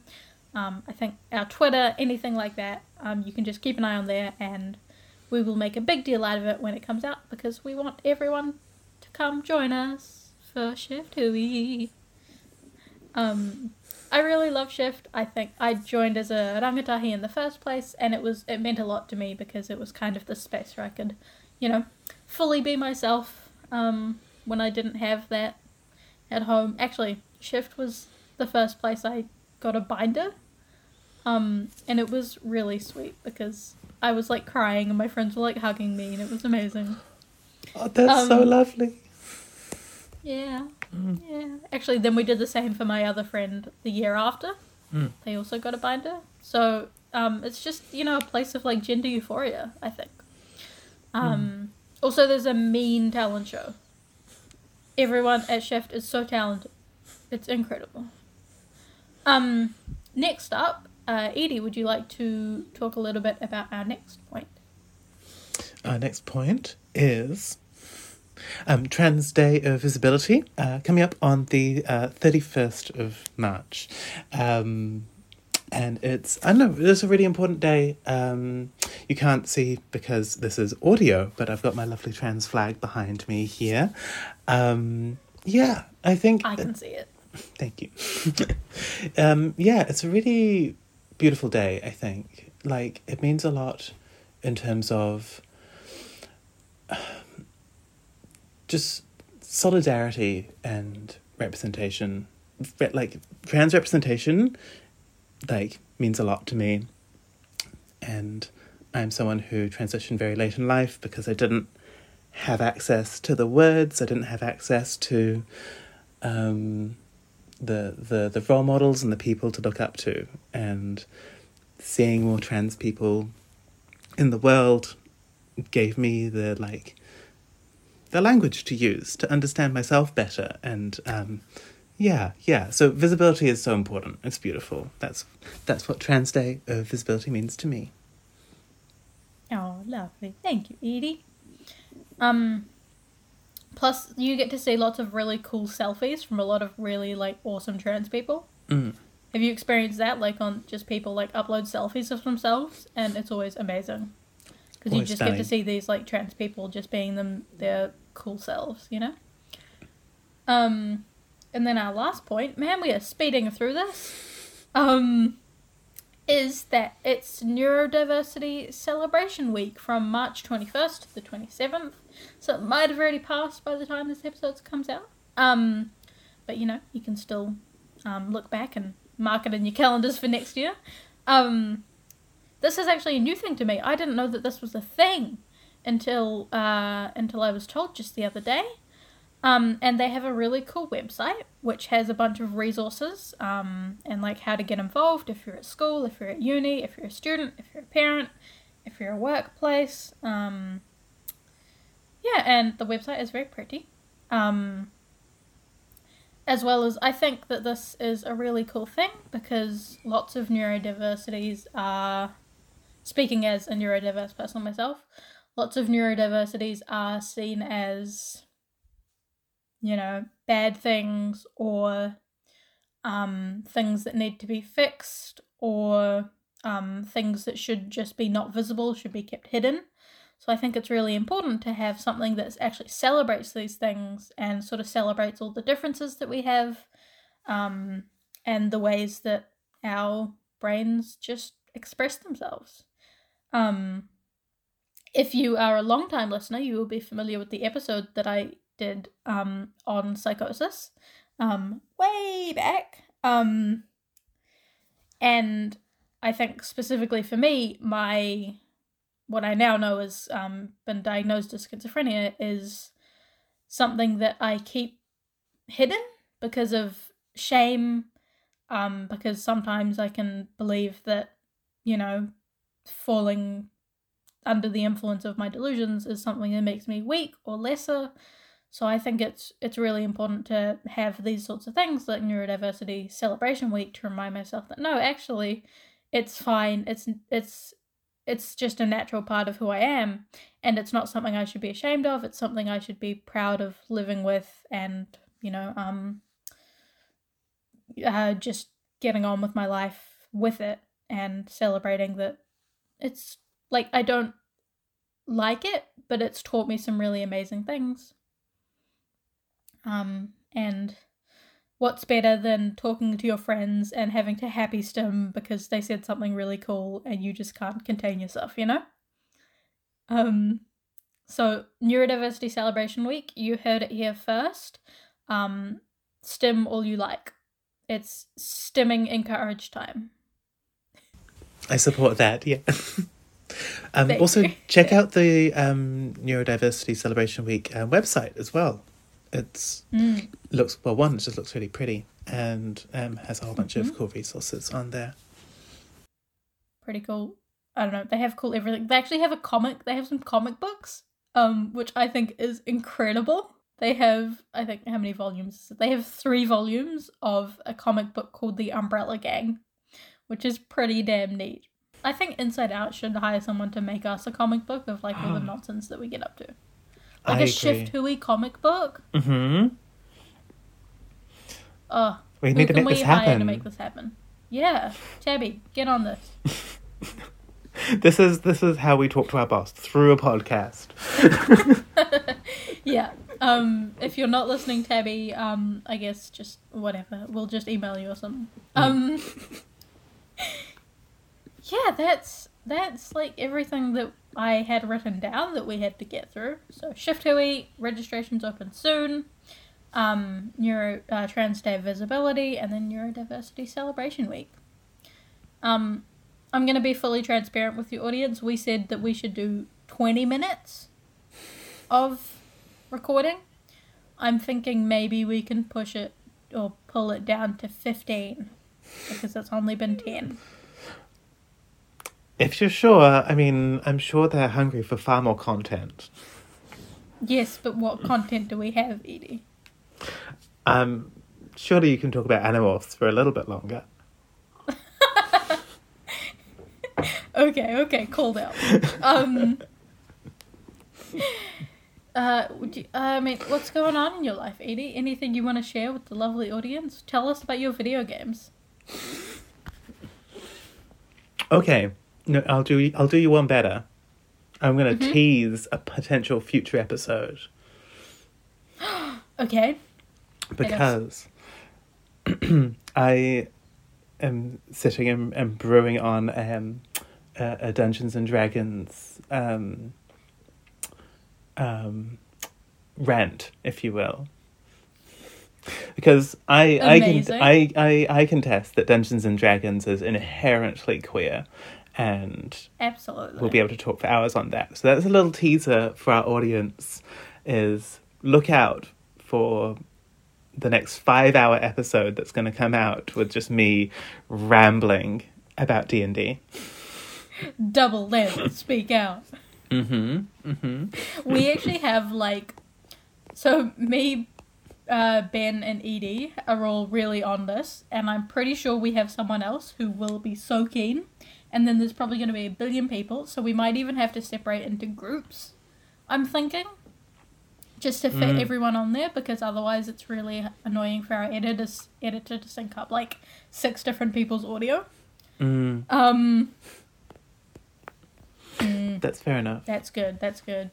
Speaker 3: um, I think our Twitter, anything like that. Um, you can just keep an eye on there and we will make a big deal out of it when it comes out because we want everyone to come join us for Shift Hui. Um, I really love Shift. I think I joined as a rangatahi in the first place and it was it meant a lot to me because it was kind of the space where I could, you know, fully be myself um, when I didn't have that at home. Actually, Shift was the first place I got a binder. Um, and it was really sweet because I was like crying and my friends were like hugging me and it was amazing.
Speaker 2: Oh, that's so
Speaker 3: Um,
Speaker 2: lovely.
Speaker 3: Yeah. Yeah. Actually, then we did the same for my other friend the year after.
Speaker 2: Mm.
Speaker 3: They also got a binder. So um, it's just, you know, a place of like gender euphoria, I think. Um, Also, there's a mean talent show. Everyone at Shift is so talented. It's incredible. Um, next up, uh, Edie, would you like to talk a little bit about our next point?
Speaker 2: Our next point is um, Trans Day of Visibility, uh, coming up on the uh, 31st of March. Um, and it's, I don't know, it's a really important day. Um, you can't see because this is audio, but I've got my lovely trans flag behind me here. Um, yeah, I think.
Speaker 3: I can see it.
Speaker 2: Thank you. um, yeah, it's a really beautiful day, I think. Like, it means a lot in terms of um, just solidarity and representation. Like, trans representation, like, means a lot to me. And I'm someone who transitioned very late in life because I didn't have access to the words, I didn't have access to um, the the the role models and the people to look up to, and seeing more trans people in the world gave me the like the language to use to understand myself better. And um yeah yeah so visibility is so important it's beautiful that's that's what trans day of visibility means to me
Speaker 3: Oh, lovely. Thank you, Edie. Um, plus, you get to see lots of really cool selfies from a lot of really like awesome trans people.
Speaker 2: Mm.
Speaker 3: Have you experienced that? Like on just people like upload selfies of themselves, and it's always amazing because you just get to see these like trans people just being them their cool selves, you know. Um, and then our last point, man, we are speeding through this. Um, is that it's Neurodiversity Celebration Week from March 21st to the 27th. So it might have already passed by the time this episode comes out. Um, but you know, you can still um, look back and mark it in your calendars for next year. Um, this is actually a new thing to me. I didn't know that this was a thing until uh, until I was told just the other day. Um, and they have a really cool website which has a bunch of resources um, and like how to get involved if you're at school, if you're at uni, if you're a student, if you're a parent, if you're a workplace. Um, yeah, and the website is very pretty. Um, as well as I think that this is a really cool thing because lots of neurodiversities are, speaking as a neurodiverse person myself, lots of neurodiversities are seen as you know, bad things or um, things that need to be fixed or um, things that should just be not visible, should be kept hidden. So I think it's really important to have something that actually celebrates these things and sort of celebrates all the differences that we have um, and the ways that our brains just express themselves. Um, if you are a long time listener, you will be familiar with the episode that I did um, on psychosis um, way back. Um, and I think specifically for me, my what I now know has um, been diagnosed as schizophrenia is something that I keep hidden because of shame, um, because sometimes I can believe that, you know, falling under the influence of my delusions is something that makes me weak or lesser. So I think it's it's really important to have these sorts of things like neurodiversity celebration week to remind myself that no, actually, it's fine. It's it's it's just a natural part of who I am, and it's not something I should be ashamed of. It's something I should be proud of living with, and you know, um, uh, just getting on with my life with it and celebrating that it's like I don't like it, but it's taught me some really amazing things. Um, and what's better than talking to your friends and having to happy stim because they said something really cool and you just can't contain yourself, you know? Um, so neurodiversity celebration week, you heard it here first. Um, stim all you like. It's stimming encouraged time.
Speaker 2: I support that, yeah. um, also, check out the um, Neurodiversity Celebration Week uh, website as well. It's
Speaker 3: Mm.
Speaker 2: looks well. One, it just looks really pretty, and um, has a whole bunch
Speaker 3: Mm-hmm.
Speaker 2: of cool resources on there.
Speaker 3: Pretty cool. I don't know. They have cool everything. They actually have a comic. They have some comic books, um, which I think is incredible. They have, I think, how many volumes? They have three volumes of a comic book called The Umbrella Gang, which is pretty damn neat. I think Inside Out should hire someone to make us a comic book of like all the nonsense that we get up to. Like
Speaker 2: I
Speaker 3: a
Speaker 2: agree.
Speaker 3: Shift Hui comic book.
Speaker 2: Mm-hmm.
Speaker 3: Oh,
Speaker 2: We need to make this
Speaker 3: we hire to make this happen? Yeah, Tabby, get on this.
Speaker 2: This is this is how we talk to our boss through a podcast.
Speaker 3: Yeah. Um, if you're not listening, Tabby, um, I guess just whatever. We'll just email you or something. Um, yeah, that's that's like everything that I had written down that we had to get through. So Shift Hui registrations open soon. Um, Neuro uh, Trans Day Visibility and then Neurodiversity Celebration Week. Um, I'm gonna be fully transparent with the audience. We said that we should do 20 minutes of recording. I'm thinking maybe we can push it or pull it down to 15 because it's only been 10.
Speaker 2: If you're sure, I mean, I'm sure they're hungry for far more content.
Speaker 3: Yes, but what content do we have, Edie?
Speaker 2: Um, surely you can talk about Animorphs for a little bit longer.
Speaker 3: Okay, okay, called out. Um, uh, you, I mean, what's going on in your life, Edie? Anything you want to share with the lovely audience? Tell us about your video games.
Speaker 2: Okay, no, I'll do. I'll do you one better. I'm going to
Speaker 3: Mm-hmm.
Speaker 2: tease a potential future episode
Speaker 3: Okay.
Speaker 2: because I am sitting and, and brewing on um, a, a Dungeons and Dragons um, um, rant, if you will. Because I I can I, I I contest that Dungeons and Dragons is inherently queer, and
Speaker 3: Absolutely.
Speaker 2: we'll be able to talk for hours on that. So that's a little teaser for our audience is look out for the next 5-hour episode that's going to come out with just me rambling about D&D.
Speaker 3: Double lip, speak out.
Speaker 2: mm-hmm mm-hmm
Speaker 3: we actually have like so me uh ben and edie are all really on this and i'm pretty sure we have someone else who will be so keen and then there's probably going to be a billion people so we might even have to separate into groups i'm thinking just to fit everyone on there because otherwise it's really annoying for our editors editor to sync up like six different people's audio.
Speaker 2: Mm,
Speaker 3: Um,
Speaker 2: that's fair enough.
Speaker 3: that's good. That's good.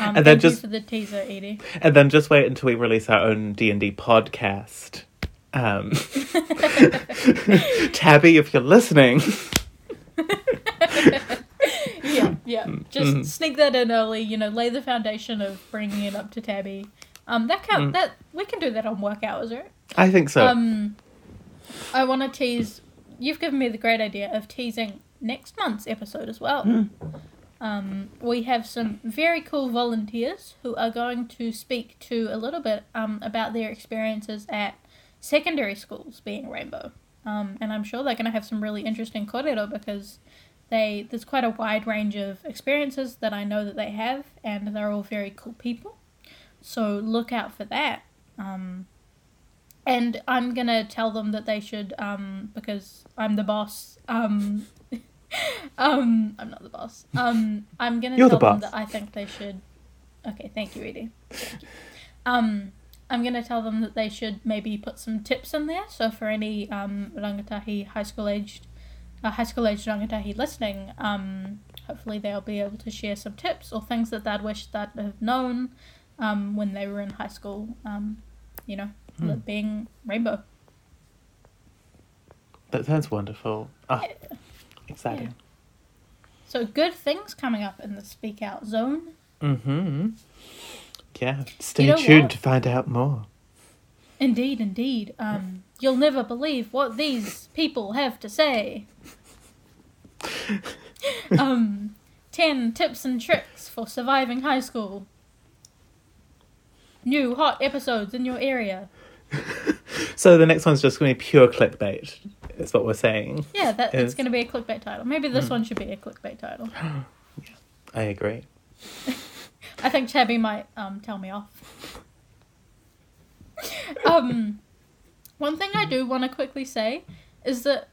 Speaker 2: And
Speaker 3: Um,
Speaker 2: then just-
Speaker 3: for the teaser, Edie.
Speaker 2: And then just wait until we release our own D and D podcast. Um, Tabby, if you're listening,
Speaker 3: Yeah.
Speaker 2: Mm,
Speaker 3: Just
Speaker 2: mm-hmm.
Speaker 3: sneak that in early. You know, lay the foundation of bringing it up to Tabby. Um, that count.
Speaker 2: Mm.
Speaker 3: That we can do that on work hours, right?
Speaker 2: I think so.
Speaker 3: Um, I want to tease. You've given me the great idea of teasing next month's episode as well.
Speaker 2: Hmm.
Speaker 3: Um, we have some very cool volunteers who are going to speak to a little bit um, about their experiences at secondary schools being rainbow. Um, and I'm sure they're going to have some really interesting kōrero because they there's quite a wide range of experiences that I know that they have, and they're all very cool people. So look out for that. Um, and I'm gonna tell them that they should, um, because I'm the boss. Um, um, I'm not the boss. Um, I'm gonna
Speaker 2: You're
Speaker 3: tell
Speaker 2: the
Speaker 3: them that I think they should. Okay, thank you, Edie. Thank you. Um, I'm gonna tell them that they should maybe put some tips in there. So for any um rangatahi high school aged, uh, high school aged rangatahi listening, um, hopefully they'll be able to share some tips or things that they'd wish that have known, um, when they were in high school. Um, you know,
Speaker 2: Hmm.
Speaker 3: being rainbow.
Speaker 2: that sounds wonderful. Oh, exciting.
Speaker 3: So good things coming up in the Speak Out zone.
Speaker 2: Mm-hmm. Yeah. Stay
Speaker 3: You know
Speaker 2: tuned
Speaker 3: what?
Speaker 2: to find out more.
Speaker 3: Indeed, indeed. Um, you'll never believe what these people have to say. um, ten tips and tricks for surviving high school. New hot episodes in your area.
Speaker 2: So the next one's just going to be pure clickbait. Is what we're saying.
Speaker 3: Yeah, that it's going to be a clickbait title. Maybe this one should be a clickbait title.
Speaker 2: yeah, I agree.
Speaker 3: I think Tabby might um, tell me off. um, one thing I do want to quickly say is that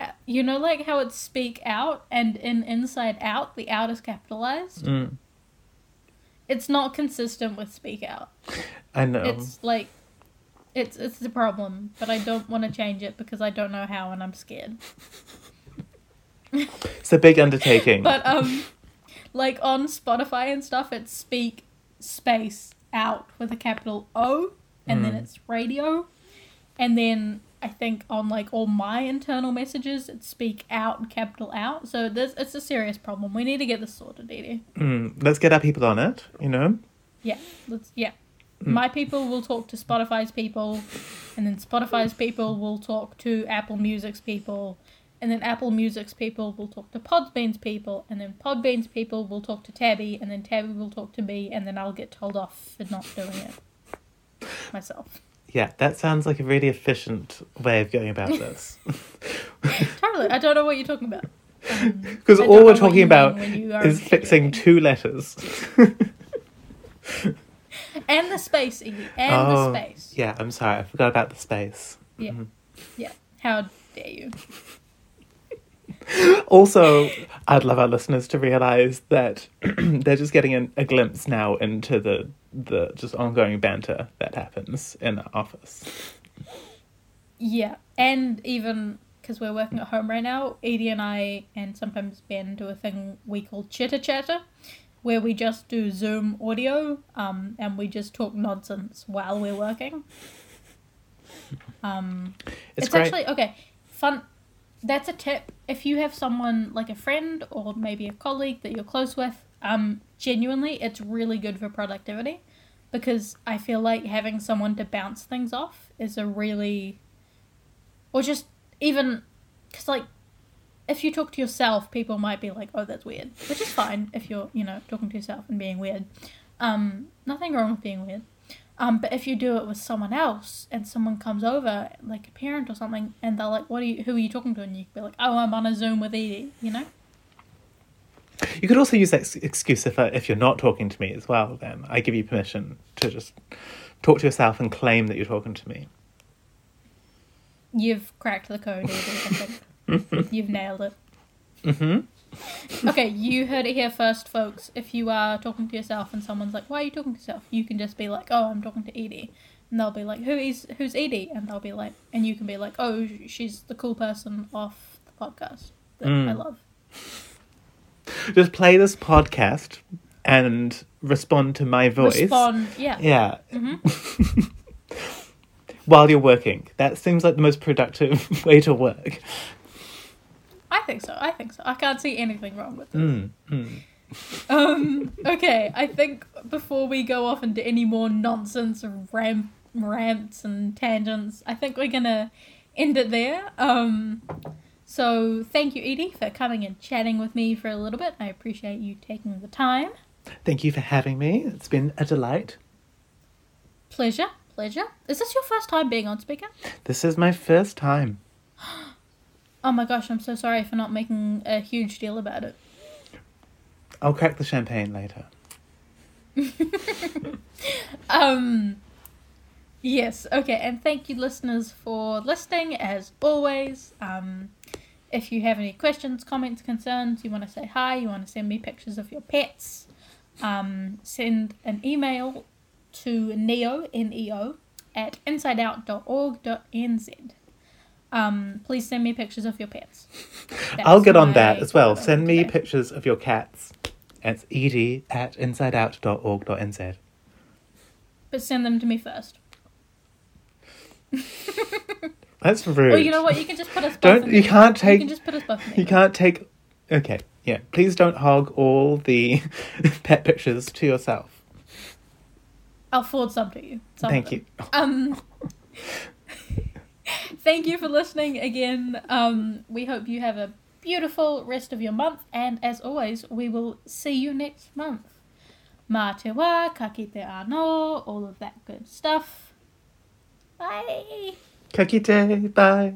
Speaker 3: uh, you know, like how it's speak out and in Inside Out, the out is capitalized.
Speaker 2: Mm,
Speaker 3: It's not consistent with speak out.
Speaker 2: I know.
Speaker 3: It's like it's it's the problem, but I don't want to change it because I don't know how and I'm scared.
Speaker 2: It's a big undertaking.
Speaker 3: But um, like on Spotify and stuff, it's speak space out with a capital O, and then
Speaker 2: Mm.
Speaker 3: it's radio, and then I think on like all my internal messages, it's speak out and capital out. So this it's a serious problem. We need to get this sorted, Edie.
Speaker 2: Mm, let's get our people on it. You know.
Speaker 3: Yeah, let's yeah. My people will talk to Spotify's people, and then Spotify's people will talk to Apple Music's people, and then Apple Music's people will talk to Podbean's people, and then Podbean's people will talk to Tabby, and then Tabby will talk to me, and then I'll get told off for not doing it myself.
Speaker 2: Yeah, that sounds like a really efficient way of going about this.
Speaker 3: Totally, I don't know what you're talking about. Um,
Speaker 2: Because
Speaker 3: I
Speaker 2: all we're talking about
Speaker 3: mean when you are
Speaker 2: is fixing two letters.
Speaker 3: and the space, and
Speaker 2: oh,
Speaker 3: the space.
Speaker 2: yeah. I'm sorry, I forgot about the space.
Speaker 3: Yeah,
Speaker 2: Mhm.
Speaker 3: yeah. How dare you?
Speaker 2: Also, I'd love our listeners to realize that they're just getting an, a glimpse now into the the just ongoing banter that happens in the office.
Speaker 3: Yeah, and even because we're working at home right now, Edie and I, and sometimes Ben, do a thing we call chitter chatter, where we just do Zoom audio, um, and we just talk nonsense while we're working. Um,
Speaker 2: It's,
Speaker 3: it's, actually okay. Fun. That's a tip. If you have someone like a friend or maybe a colleague that you're close with, um, genuinely, it's really good for productivity, because I feel like having someone to bounce things off is a really, or just even, because like, if you talk to yourself, people might be like, "Oh, that's weird," which is fine if you're, you know, talking to yourself and being weird. Um, nothing wrong with being weird. Um, but if you do it with someone else and someone comes over, like a parent or something, and they're like, "What are you? Who are you talking to?" and you can be like, "Oh, I'm on a Zoom with Edie," you know.
Speaker 2: You could also use that excuse if, uh, if you're not talking to me as well. Then I give you permission to just talk to yourself and claim that you're talking to me.
Speaker 3: You've cracked the code, Edie. You've nailed it.
Speaker 2: hmm
Speaker 3: Okay, you heard it here first, folks. If you are talking to yourself and someone's like, "Why are you talking to yourself?" You can just be like, "Oh, I'm talking to Edie," and they'll be like, "Who is who's Edie?" And they'll be like, and you can be like, "Oh, she's the cool person off the podcast that I mm. love."
Speaker 2: Just play this podcast and respond to my voice.
Speaker 3: Respond, yeah.
Speaker 2: Yeah. Mm-hmm. While you're working. That seems like the most productive way to work.
Speaker 3: I think so. I think so. I can't see anything wrong with this.
Speaker 2: Mm, mm.
Speaker 3: Um. Okay. I think before we go off into any more nonsense ram rants and tangents, I think we're gonna end it there. Um. So thank you, Edie, for coming and chatting with me for a little bit. I appreciate you taking the time.
Speaker 2: Thank you for having me. It's been a delight.
Speaker 3: Pleasure. Pleasure. Is this your first time being on speaker?
Speaker 2: This is my first time.
Speaker 3: Oh my gosh, I'm so sorry for not making a huge deal about it.
Speaker 2: I'll crack the champagne later.
Speaker 3: Um, yes, okay, and thank you, listeners, for listening as always. Um, if you have any questions, comments, concerns, you want to say hi, you want to send me pictures of your pets, um, send an email to neo, N-E-O, at insideout.org.nz. Um, please send me pictures of your pets.
Speaker 2: I'll get on that as well. Send me
Speaker 3: today.
Speaker 2: pictures of your cats. It's edie at insideout.org.nz.
Speaker 3: But send them to me first.
Speaker 2: That's rude.
Speaker 3: Or you know what? You can just put us both.
Speaker 2: Don't-
Speaker 3: in
Speaker 2: you can't
Speaker 3: You
Speaker 2: take-
Speaker 3: can just put us both. In
Speaker 2: You can't take. Okay, yeah. Please don't hog all the pet pictures to yourself.
Speaker 3: I'll forward some to you. some
Speaker 2: Thank you.
Speaker 3: Um, thank you for listening again. Um, we hope you have a beautiful rest of your month, and as always, we will see you next month. Mā te wā, ka kite anō, all of that good stuff. Bye.
Speaker 2: Kakite, bye.